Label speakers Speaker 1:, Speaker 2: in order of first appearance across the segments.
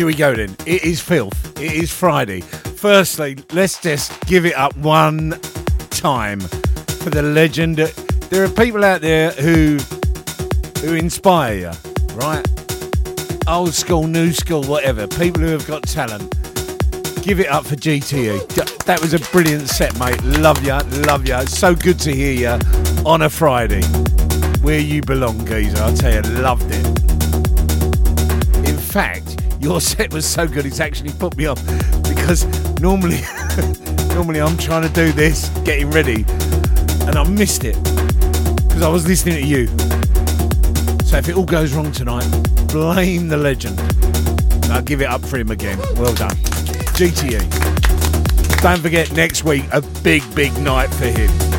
Speaker 1: Here we go then. It is filth. It is Friday. Firstly, let's just give it up one time for the legend. There are people out there who who inspire you, right? Old school, new school, whatever. People who have got talent. Give it up for GTE. That was a brilliant set, mate. Love ya, love ya. It's so good to hear you on a Friday. Where you belong, geezer. I tell you, loved it. In fact, your set was so good it's actually put me off because normally normally I'm trying to do this, getting ready, and I missed it because I was listening to you. So if it all goes wrong tonight, blame the legend. I'll give it up for him again. Well done. GTE. Don't forget next week a big, big night for him.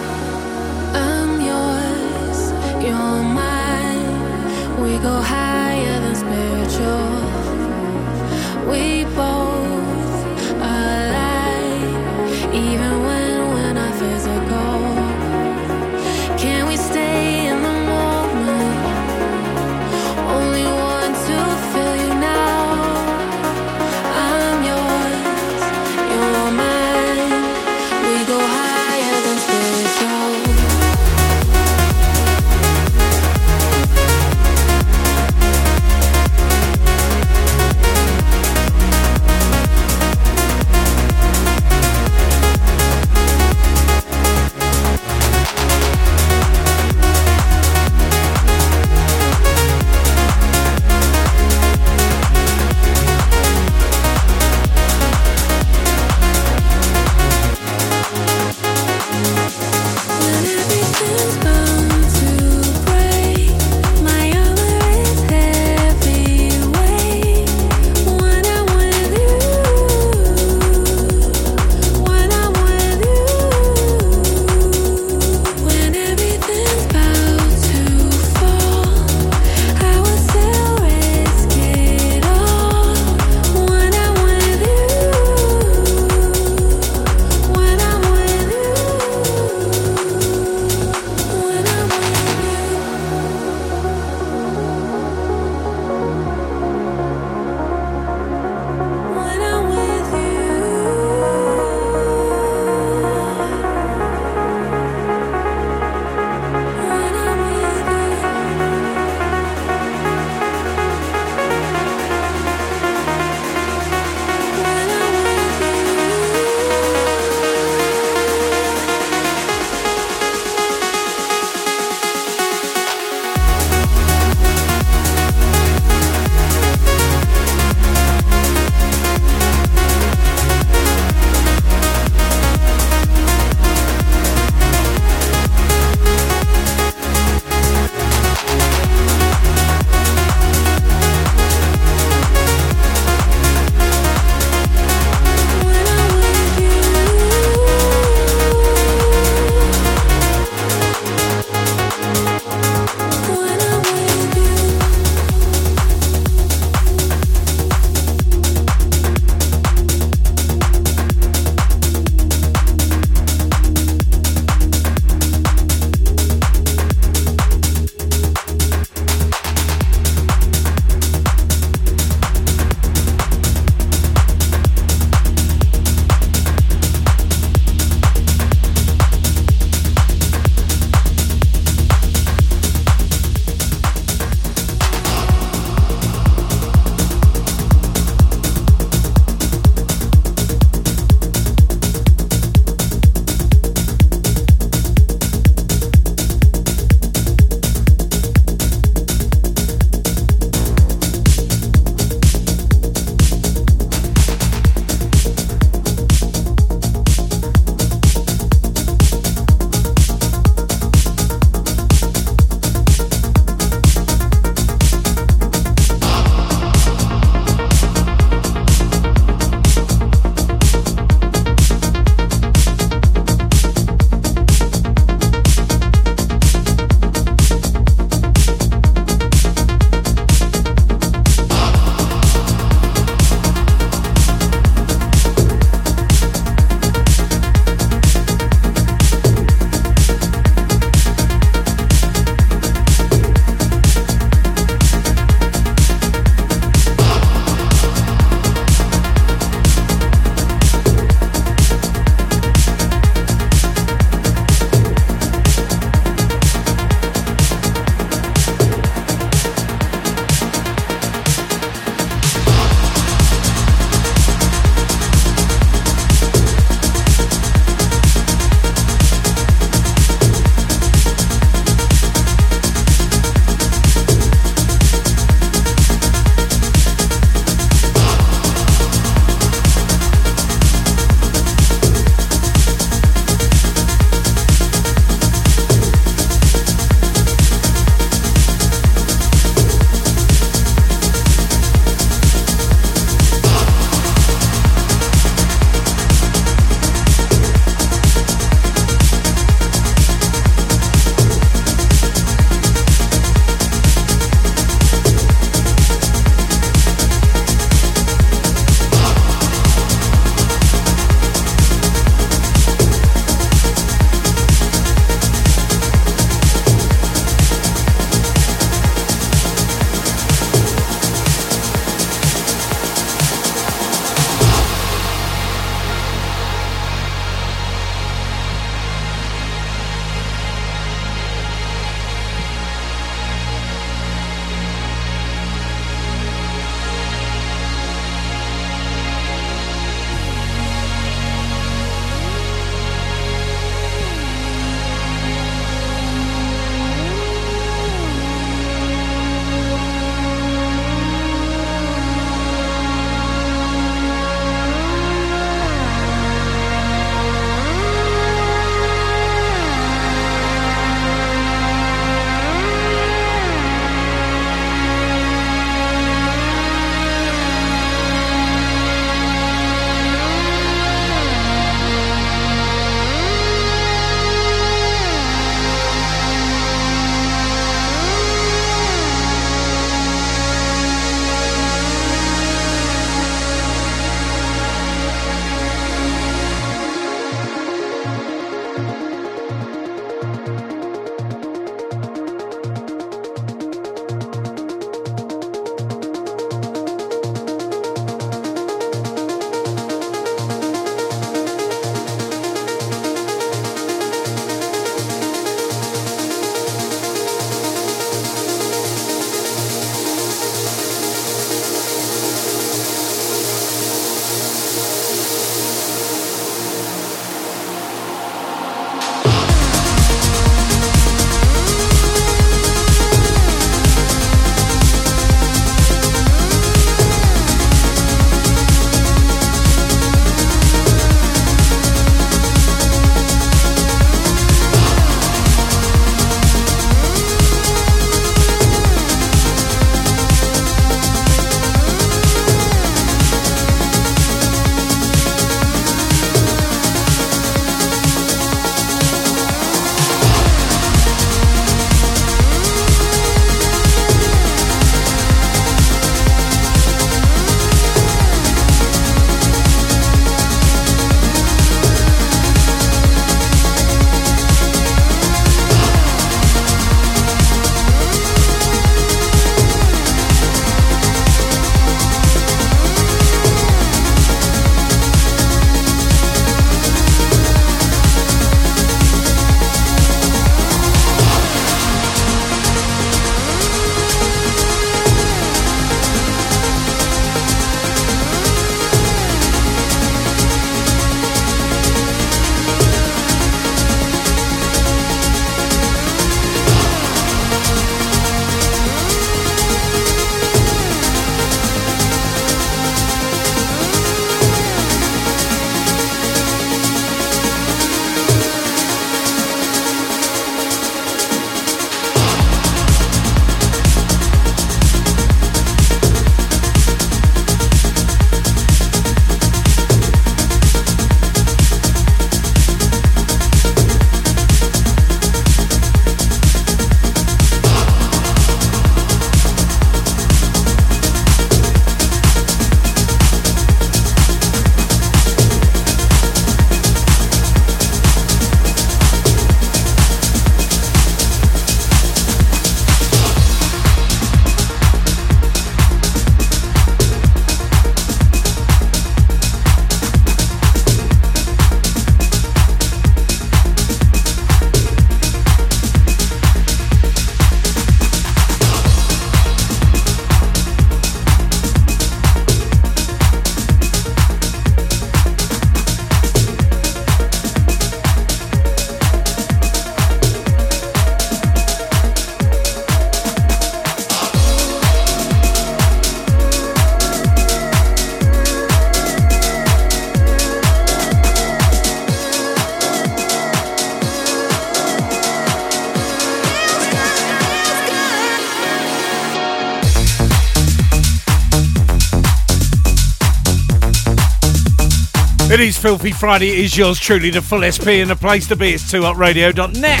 Speaker 2: It is Filthy Friday. It is yours truly, the full SP, and the place to be is 2hotradio.net.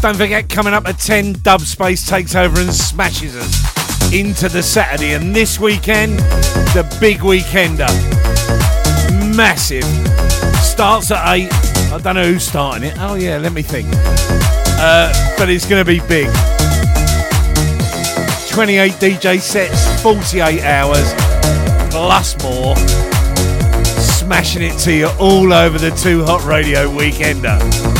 Speaker 2: Don't forget, coming up at 10, Dub Space takes over and smashes us into the Saturday. And this weekend, the big weekender. Massive. Starts at 8. I don't know who's starting it. Oh, yeah, let me think. Uh, but it's going to be big. 28 DJ sets, 48 hours, plus more. Smashing it to you all over the Too Hot Radio Weekender.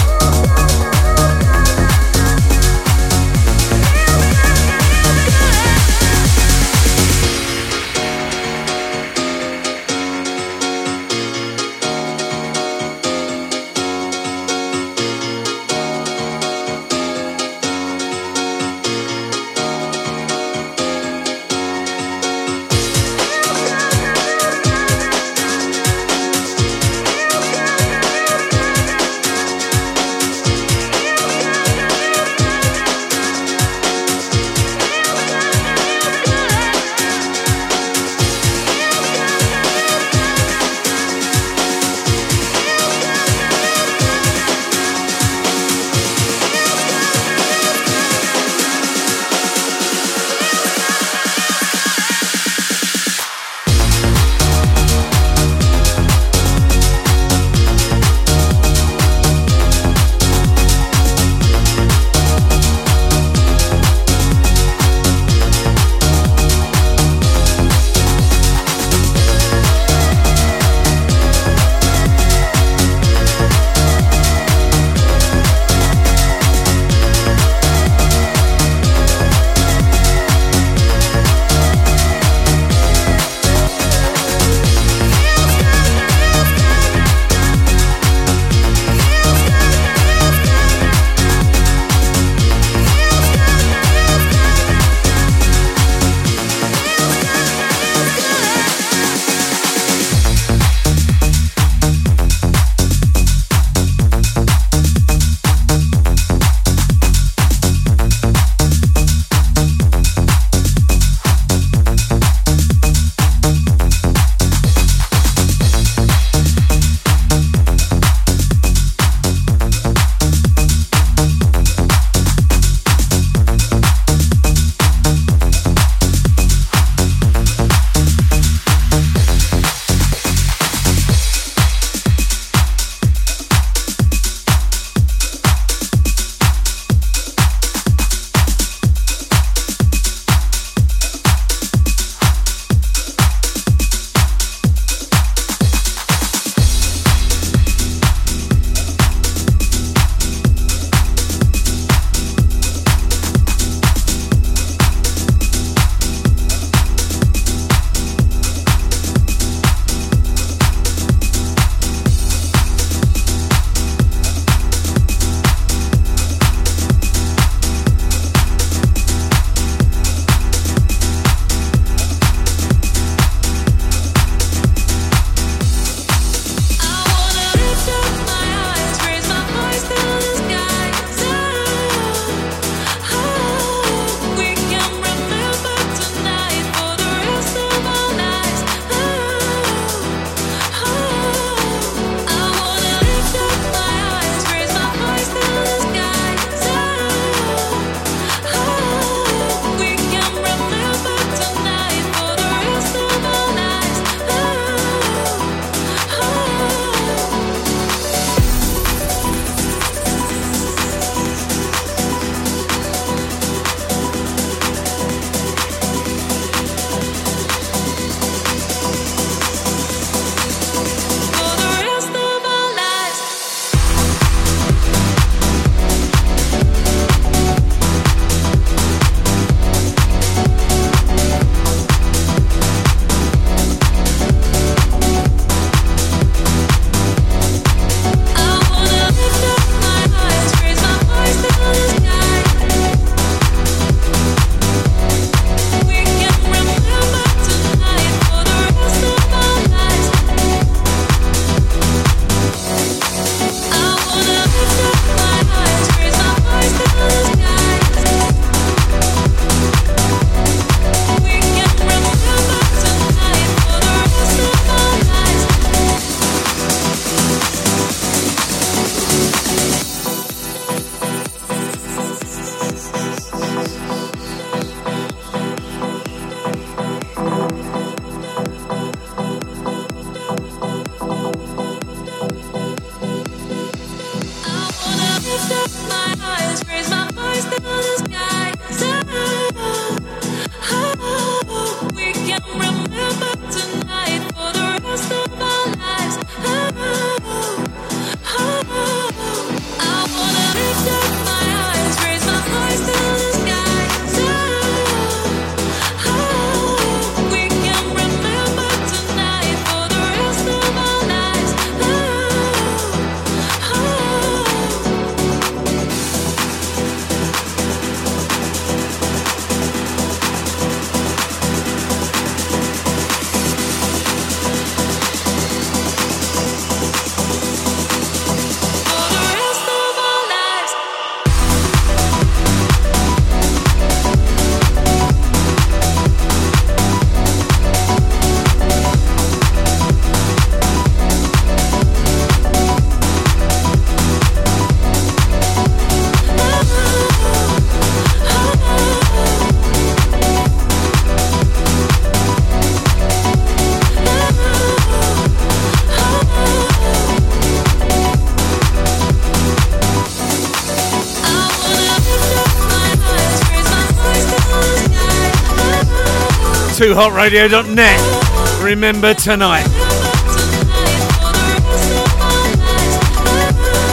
Speaker 2: 2hotradio.net. Remember tonight.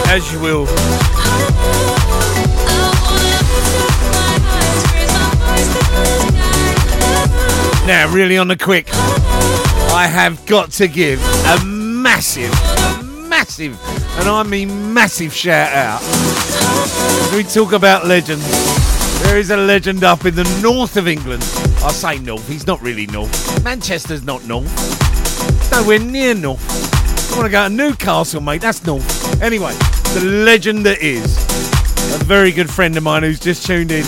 Speaker 2: As you will. Now, really on the quick, I have got to give a massive, massive, and I mean massive shout out. We talk about legends, there is a legend up in the north of England. I say north, he's not really north. Manchester's not north. Nowhere near north. I want to go to Newcastle, mate. That's north. Anyway, the legend that is a very good friend of mine who's just tuned in.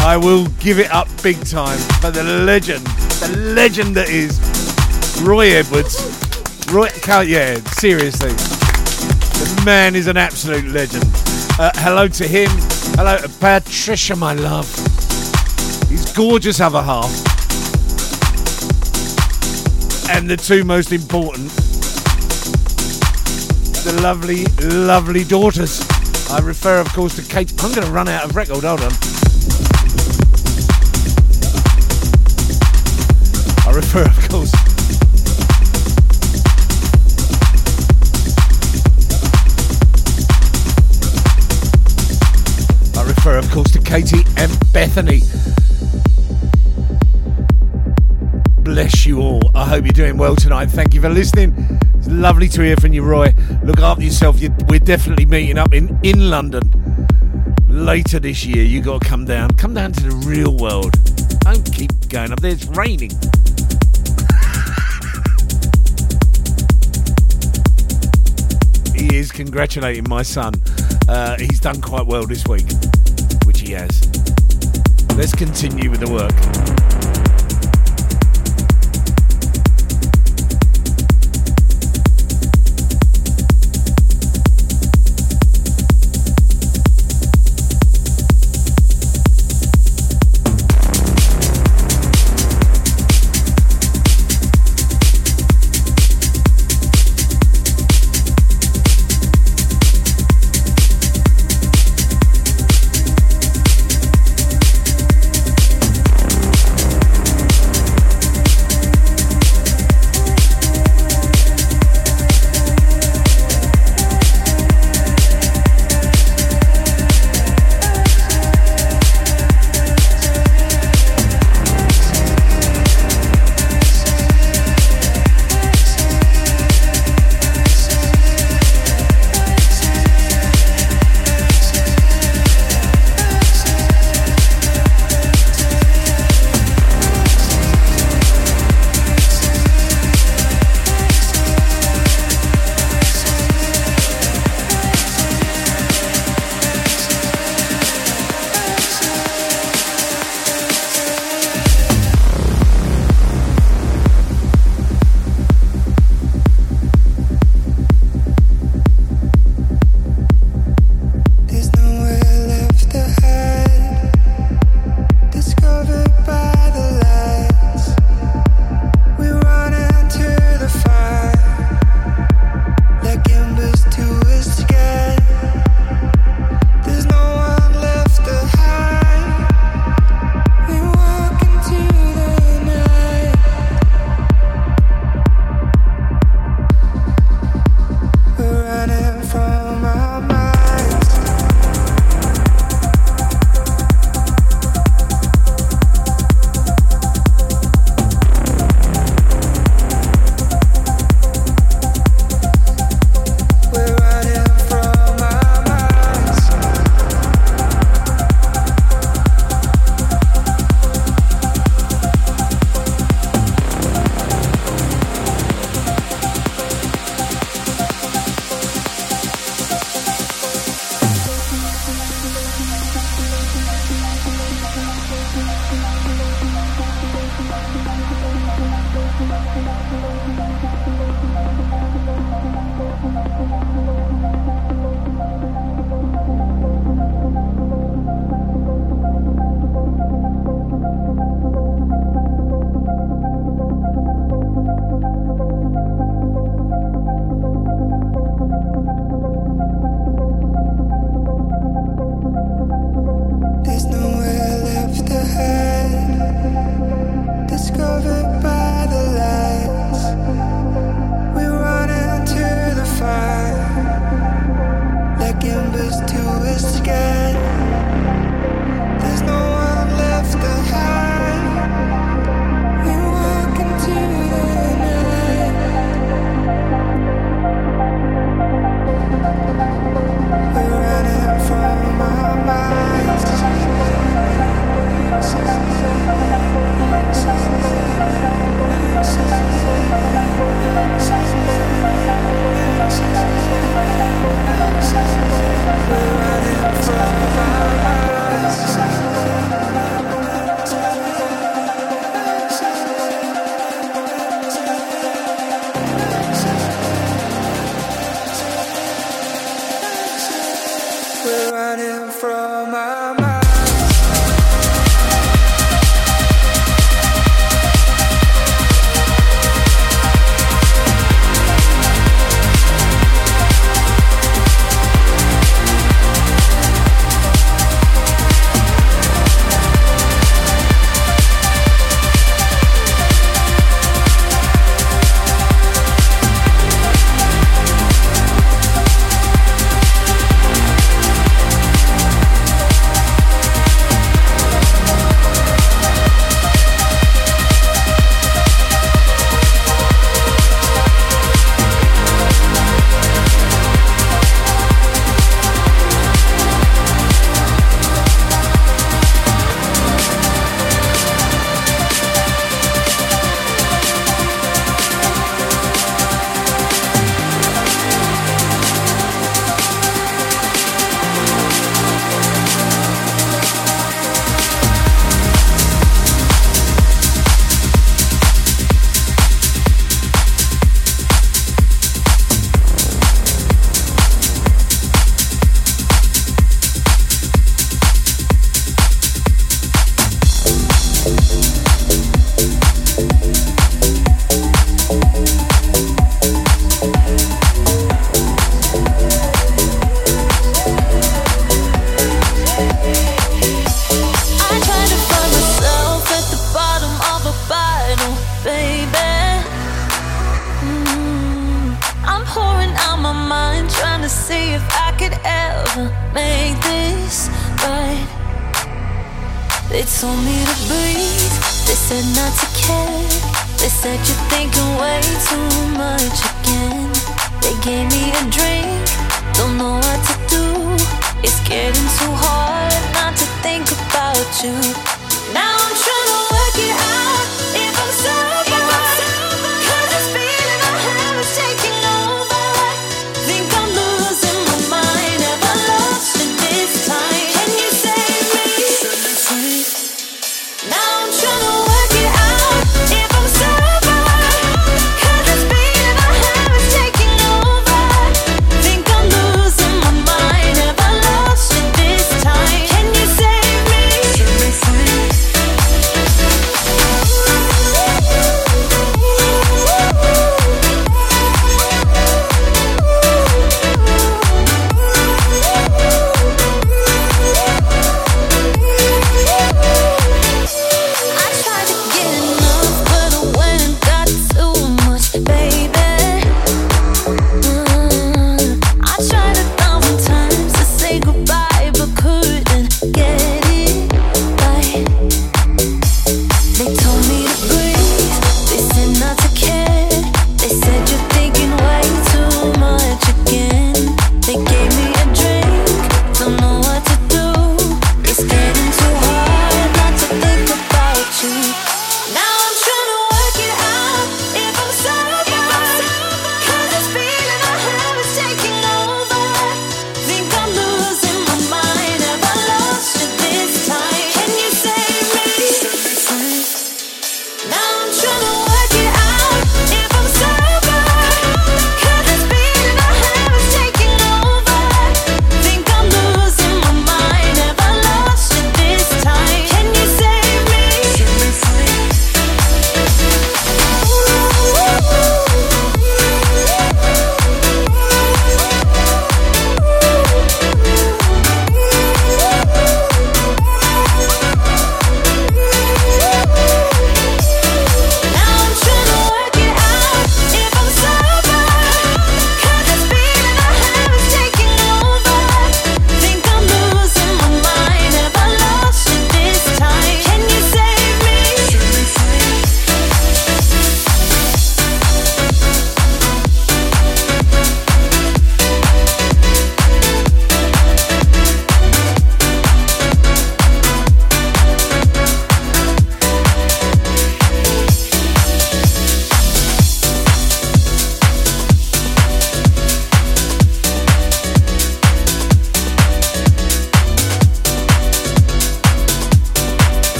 Speaker 2: I will give it up big time for the legend, the legend that is Roy Edwards. Roy, yeah, seriously. The man is an absolute legend. Uh, hello to him. Hello to Patricia, my love. Gorgeous other half. And the two most important, the lovely, lovely daughters. I refer, of course, to Kate. I'm going to run out of record. Hold on. I refer, of course. I refer, of course, to Katie and Bethany. Bless you all. I hope you're doing well tonight. Thank you for listening. It's lovely to hear from you, Roy. Look after yourself. You, we're definitely meeting up in, in London later this year. You got to come down. Come down to the real world. Don't keep going up there. It's raining. he is congratulating my son. Uh, he's done quite well this week, which he has. Let's continue with the work.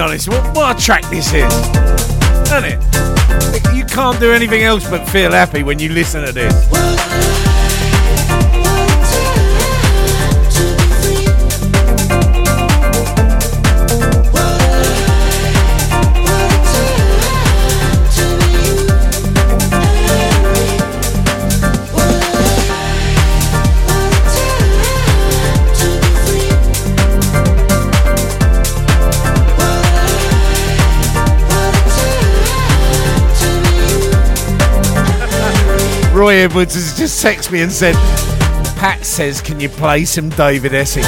Speaker 2: Honest. What, what a track this is, isn't it? You can't do anything else but feel happy when you listen to this. Roy Edwards has just texted me and said, Pat says, can you play some David Essex?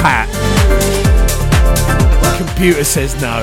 Speaker 2: Pat. The Computer says no.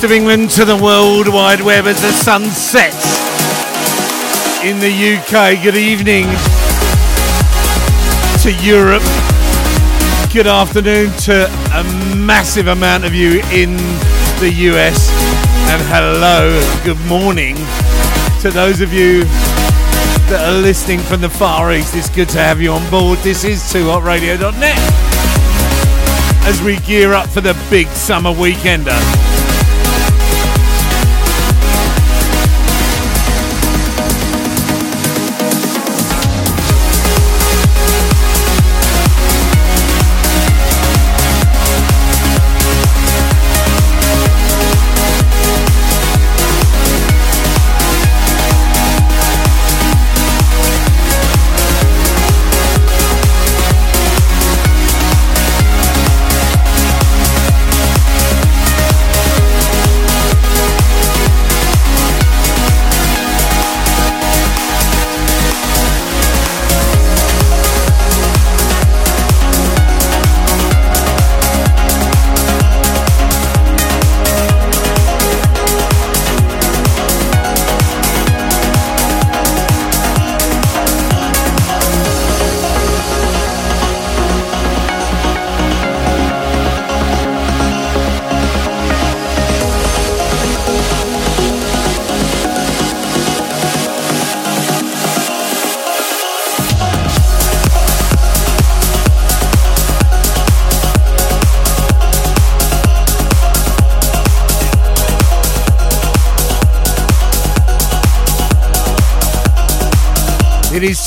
Speaker 2: East of England to the World Wide Web as the sun sets in the UK. Good evening to Europe. Good afternoon to a massive amount of you in the US. And hello, good morning to those of you that are listening from the Far East. It's good to have you on board. This is 2hotradio.net as we gear up for the big summer weekender.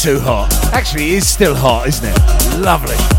Speaker 2: Too hot. Actually, it is still hot, isn't it? Lovely.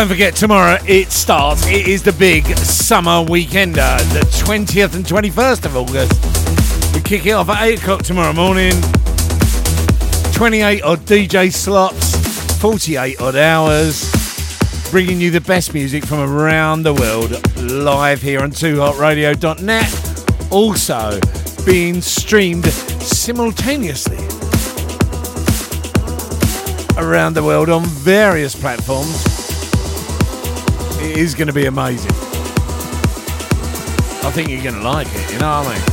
Speaker 2: Don't forget, tomorrow it starts. It is the big summer weekender, the 20th and 21st of August. We kick it off at 8 o'clock tomorrow morning. 28 odd DJ slots, 48 odd hours, bringing you the best music from around the world live here on 2hotradio.net. Also being streamed simultaneously around the world on various platforms. It is going to be amazing. I think you're going to like it, you know what I mean?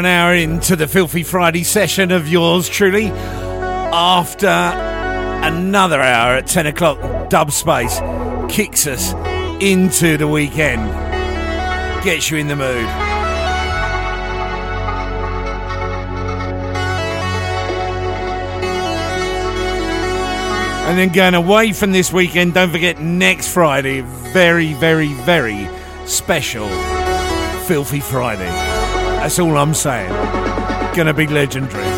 Speaker 3: An hour into the Filthy Friday session of yours truly. After another hour at 10 o'clock, Dub Space kicks us into the weekend, gets you in the mood. And then going away from this weekend, don't forget next Friday, very, very, very special Filthy Friday. That's all I'm saying. Gonna be legendary.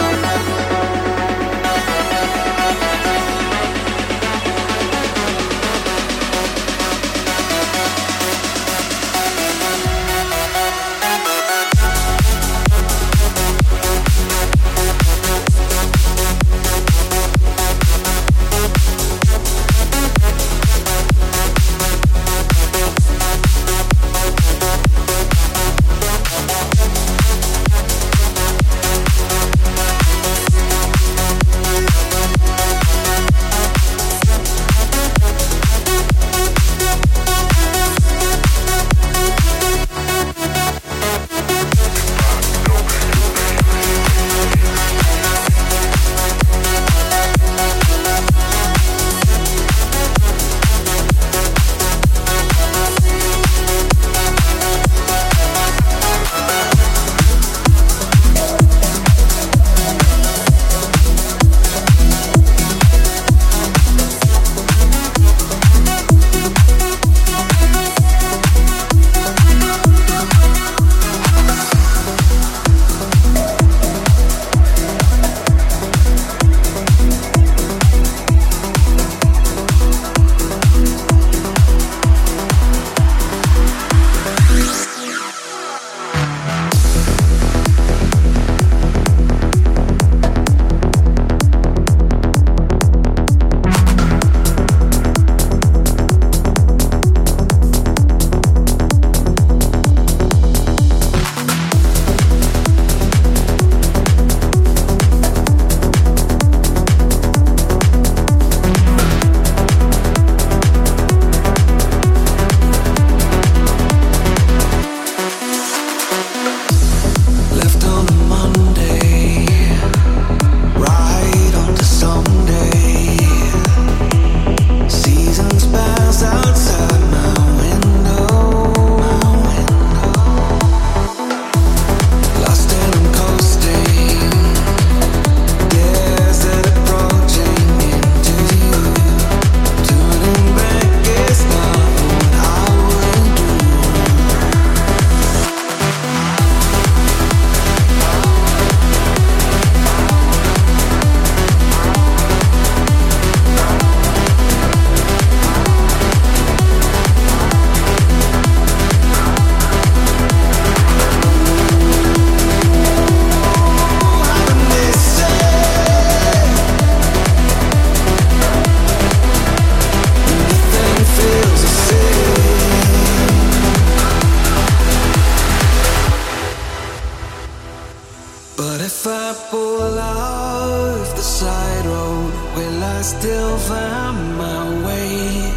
Speaker 1: If I pull off the side road, will I still find my way?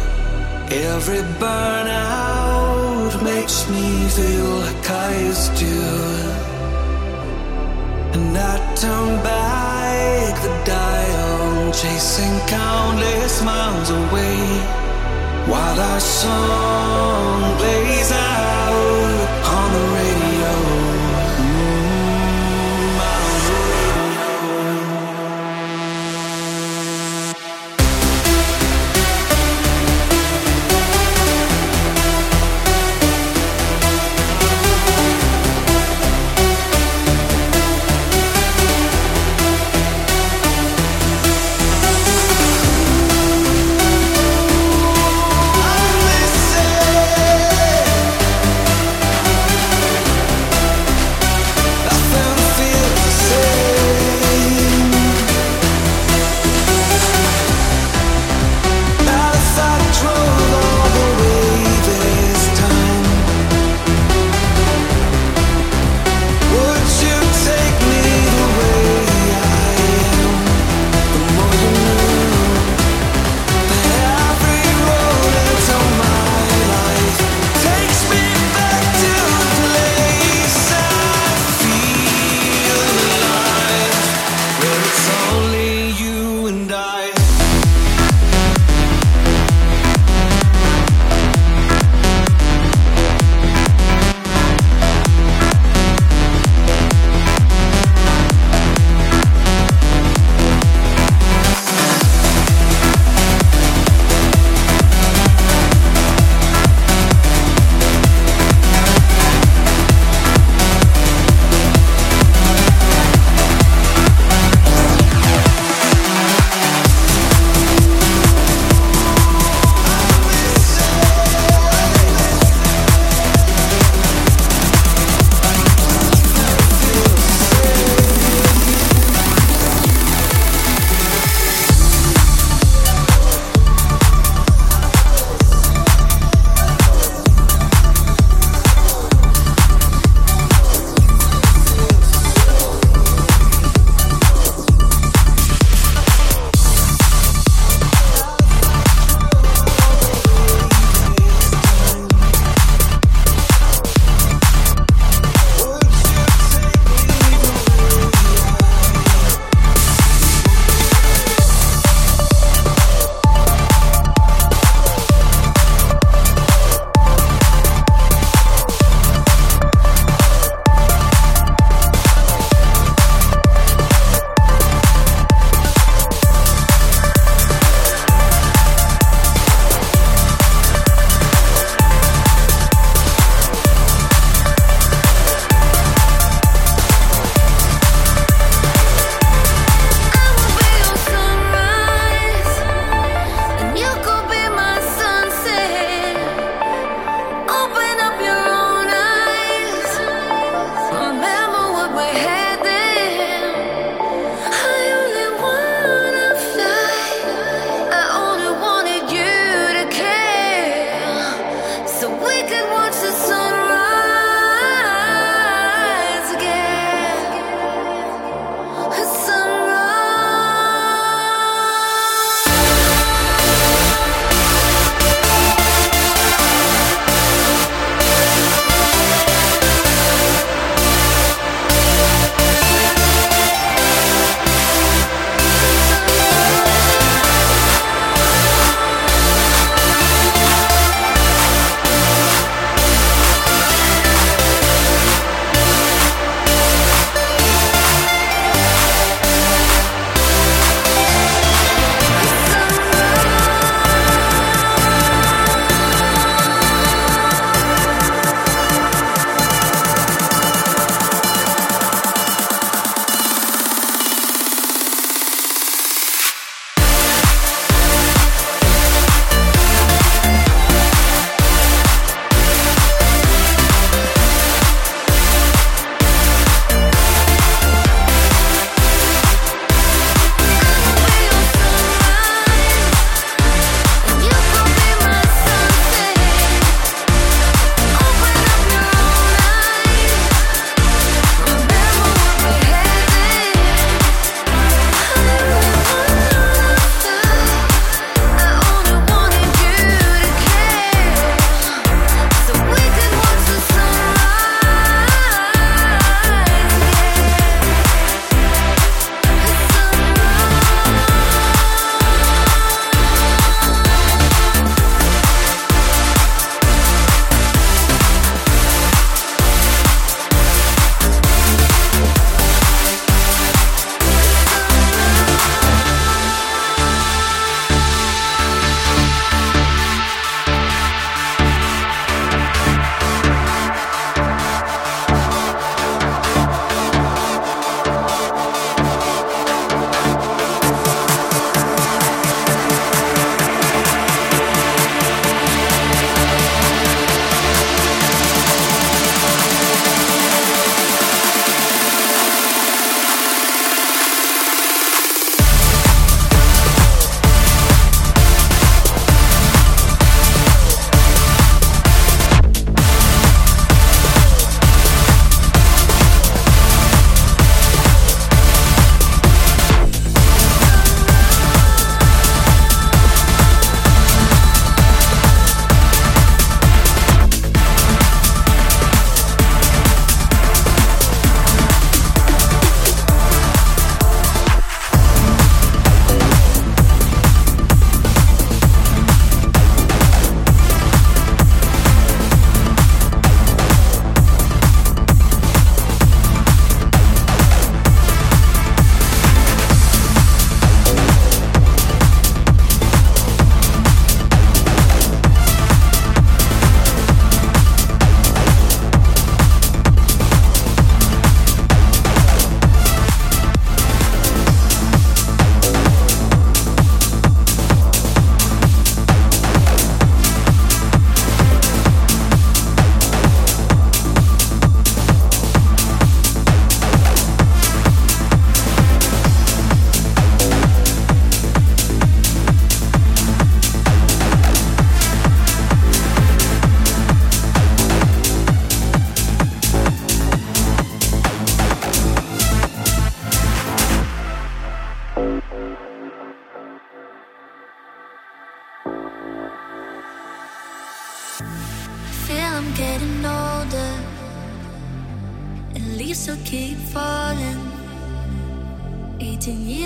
Speaker 1: Every burnout makes me feel like I used to. And I turn back the dial, chasing countless miles away. While our song plays out.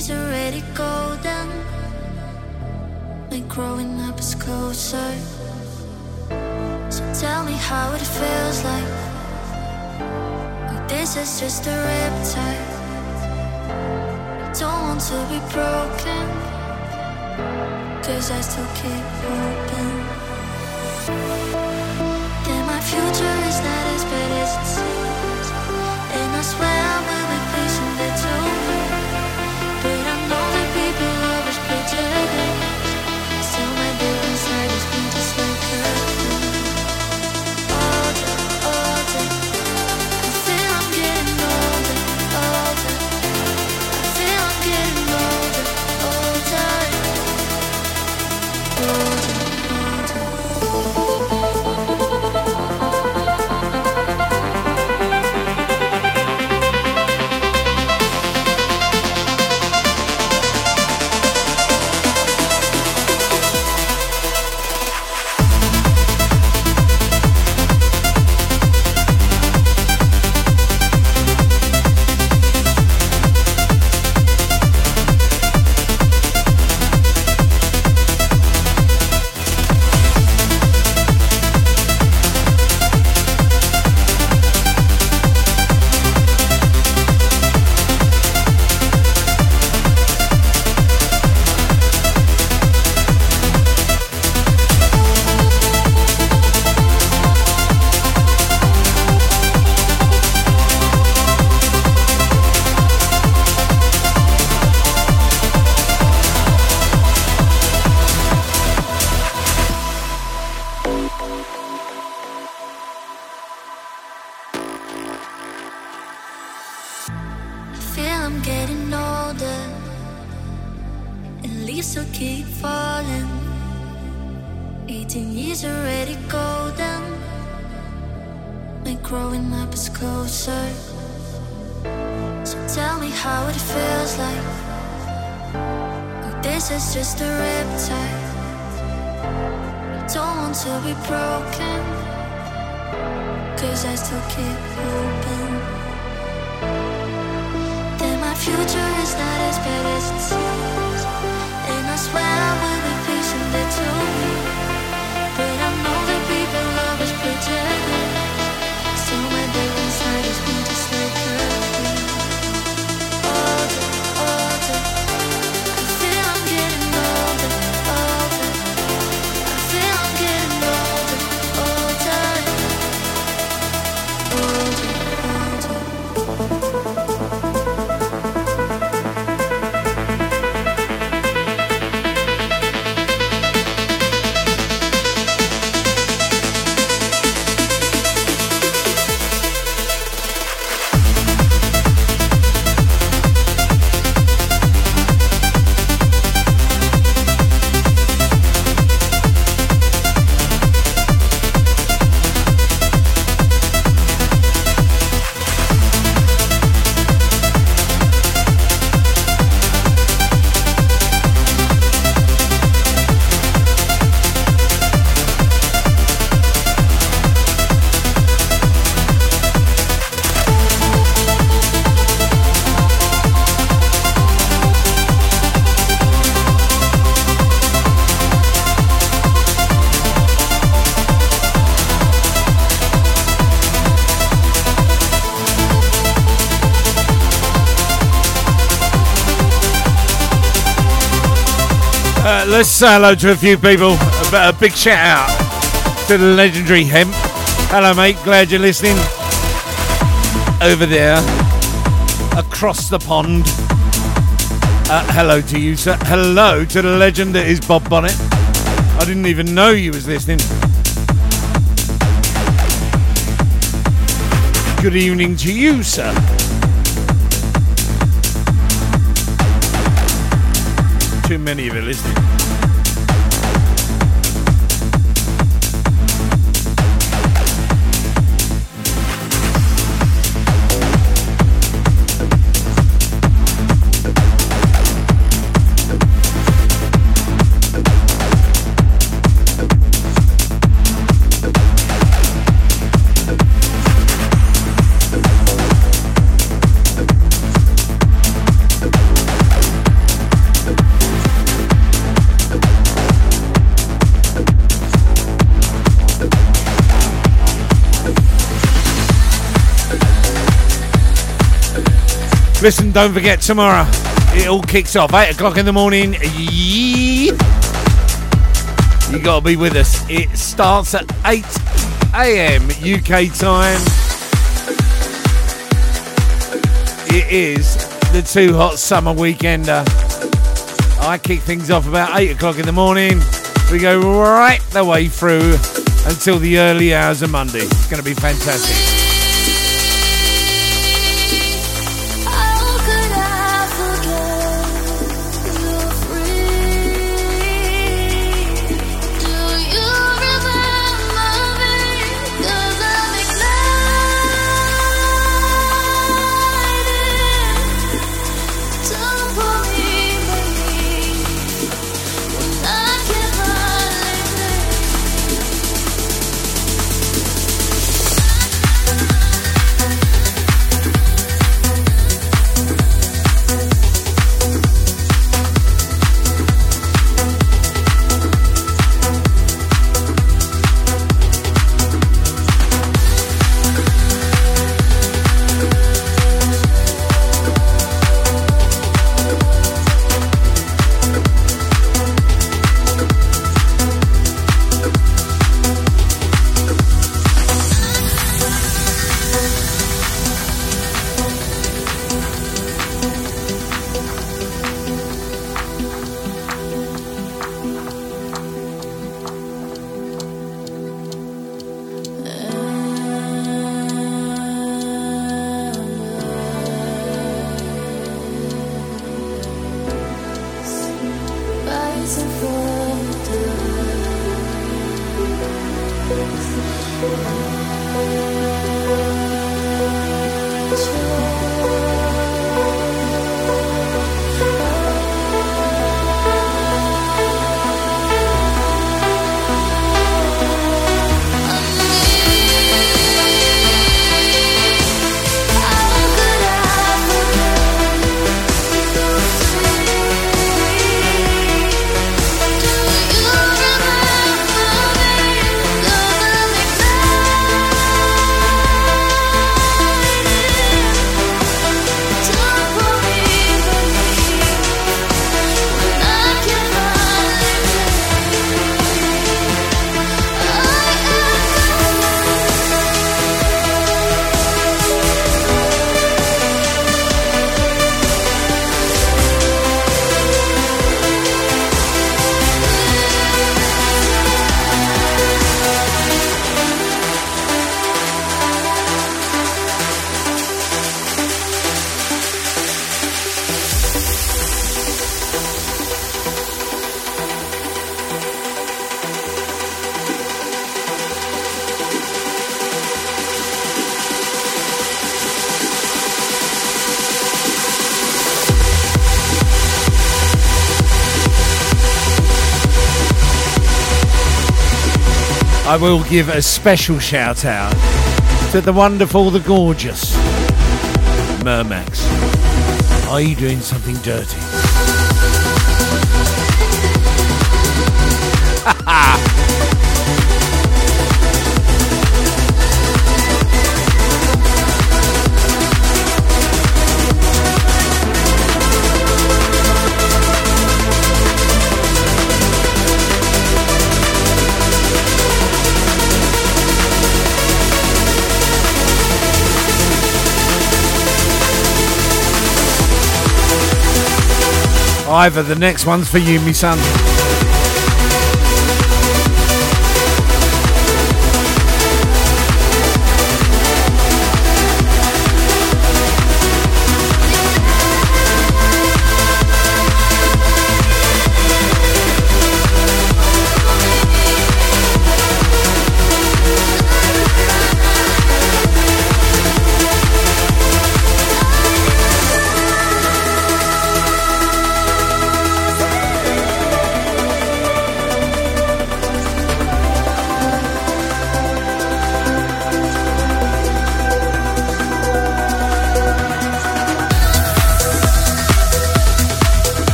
Speaker 1: 18 years already golden. My growing up is closer. So tell me how it feels like. Oh, this is just a riptide. I don't want to be broken. Cause I still keep hoping.
Speaker 2: Let's say hello to a few people. A, big shout out to the legendary Hemp. Hello, mate. Glad you're listening. Over there, across the pond. Uh, hello to you, sir. Hello to the legend that is Bob Bonnet. I didn't even know you was listening. Good evening to you, sir. Too many of you listening.
Speaker 1: Listen, don't forget tomorrow. It all kicks off eight o'clock in the morning. You gotta be with us. It starts at 8 a.m. UK time. It is the Too Hot Summer Weekender. I kick things off about 8 o'clock in the morning. We go right the way through until the early hours of Monday. It's going to be fantastic. Will give a special shout out to the wonderful, the gorgeous Mermax. Are you doing something dirty? Ivor, the next one's for you, me son.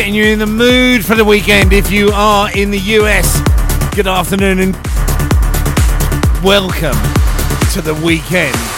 Speaker 2: Getting you in the mood for the weekend if you are in the US. Good afternoon and welcome to the weekend.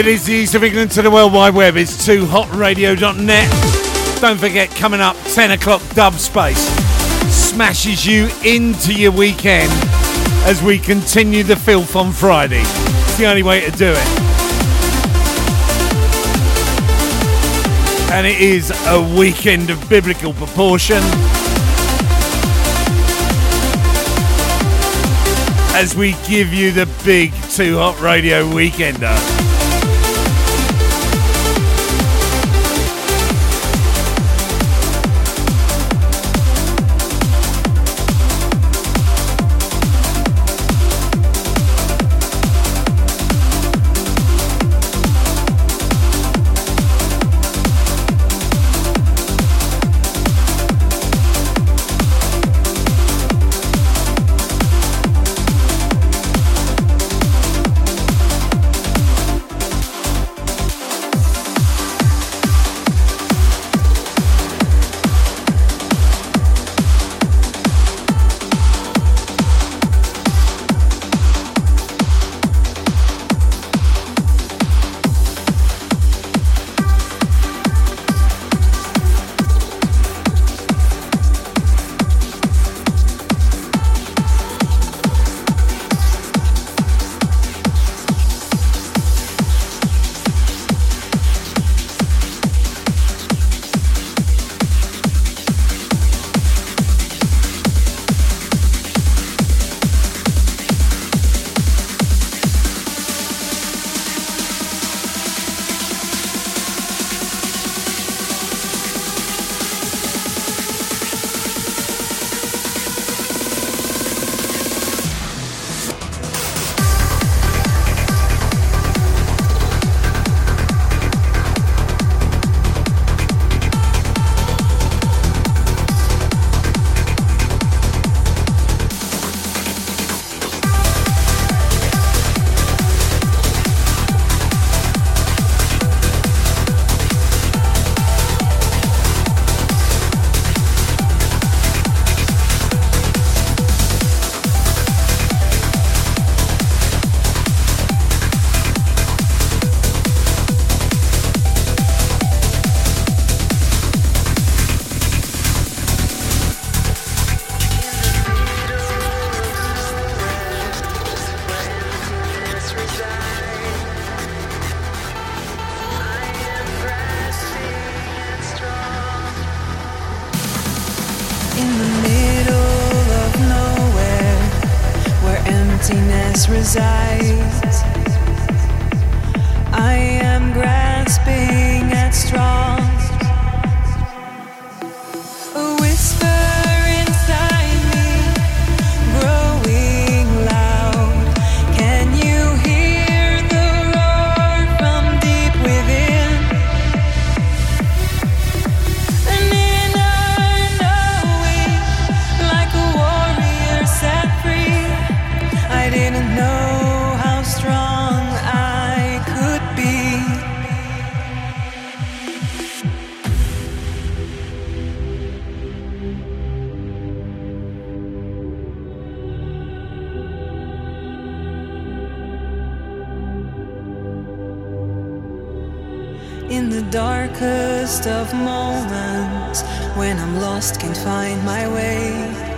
Speaker 4: It is the
Speaker 5: East of England to the World Wide Web. It's 2hotradio.net. Don't forget, coming up, 10 o'clock dub space smashes you into your weekend as we continue the filth on Friday. It's the only way to do it. And it is a weekend of biblical proportion. As we give you the big 2 Hot Radio Weekender.
Speaker 2: the darkest of moments when I'm lost, can't find my way.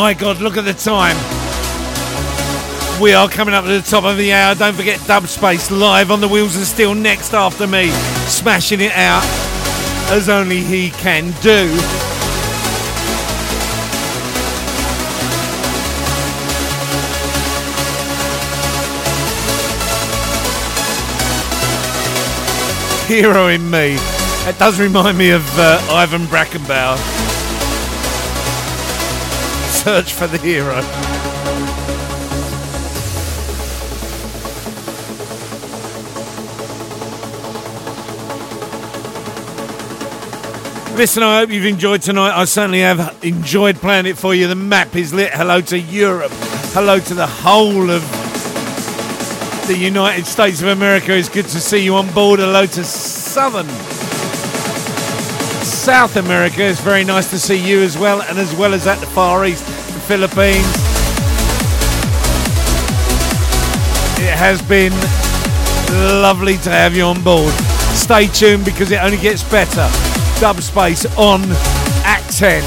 Speaker 2: My God, look at the time. We are coming up to the top of the hour. Don't forget Dub Space live on the Wheels of Steel next after me, smashing it out as only he can do. Hero in me. It does remind me of uh, Ivan Brackenbauer. Search for the hero. Listen, I hope you've enjoyed tonight. I certainly have enjoyed playing it for you. The map is lit. Hello to Europe. Hello to the whole of the United States of America. It's good to see you on board. Hello to Southern South America. It's very nice to see you as well, and as well as at the Far East, the Philippines. It has been lovely to have you on board. Stay tuned because it only gets better. Dub Space on at 10.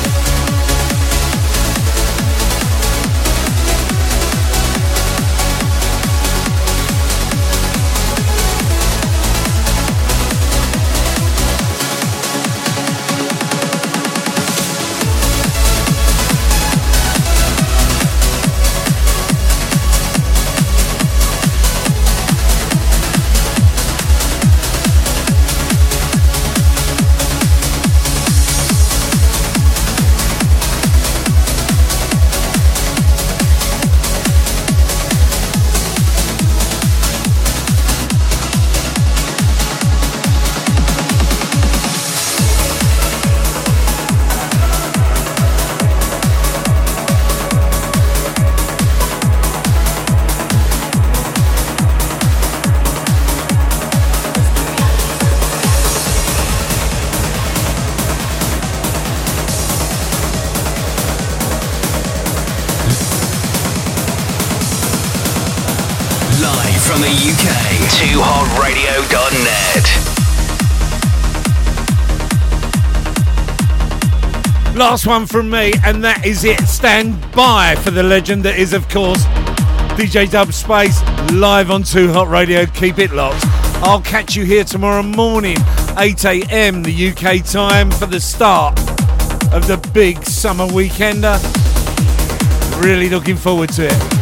Speaker 2: Last one from me, and that is it. Stand by for the legend that is, of course, DJ Dub Space live on 2 Hot Radio. Keep it locked. I'll catch you here tomorrow morning, 8 a.m. the UK time, for the start of the big summer weekender. Really looking forward to it.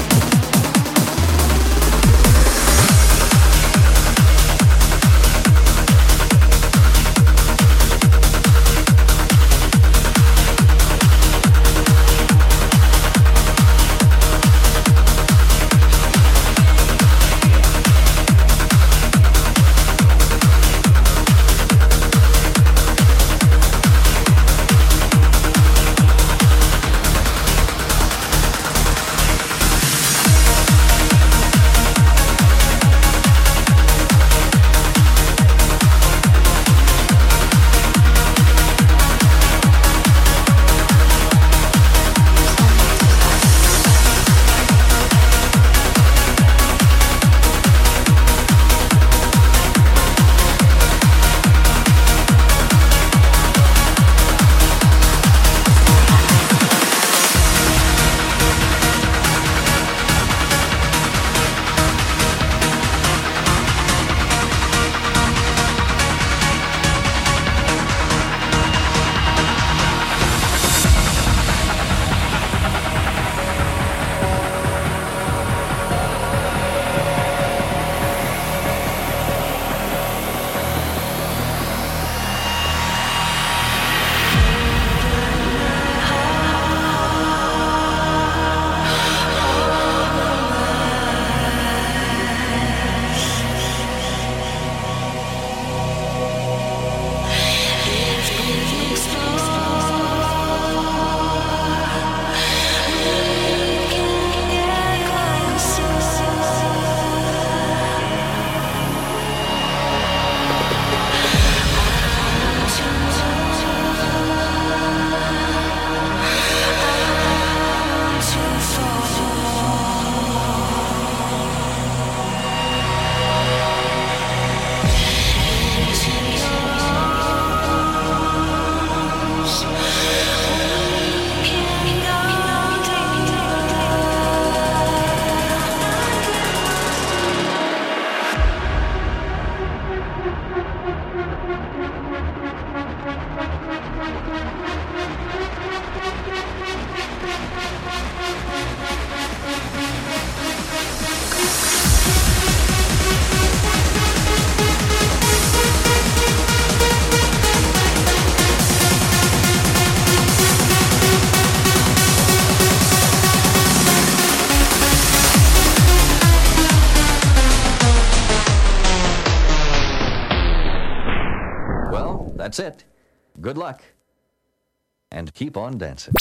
Speaker 6: On dancing.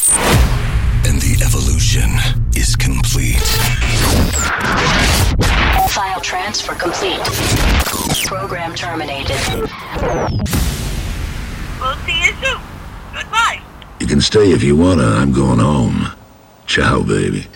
Speaker 7: And the evolution is complete.
Speaker 8: File transfer complete. Program terminated.
Speaker 9: We'll see you soon. Goodbye.
Speaker 7: You can stay if you wanna. I'm going home. Ciao, baby.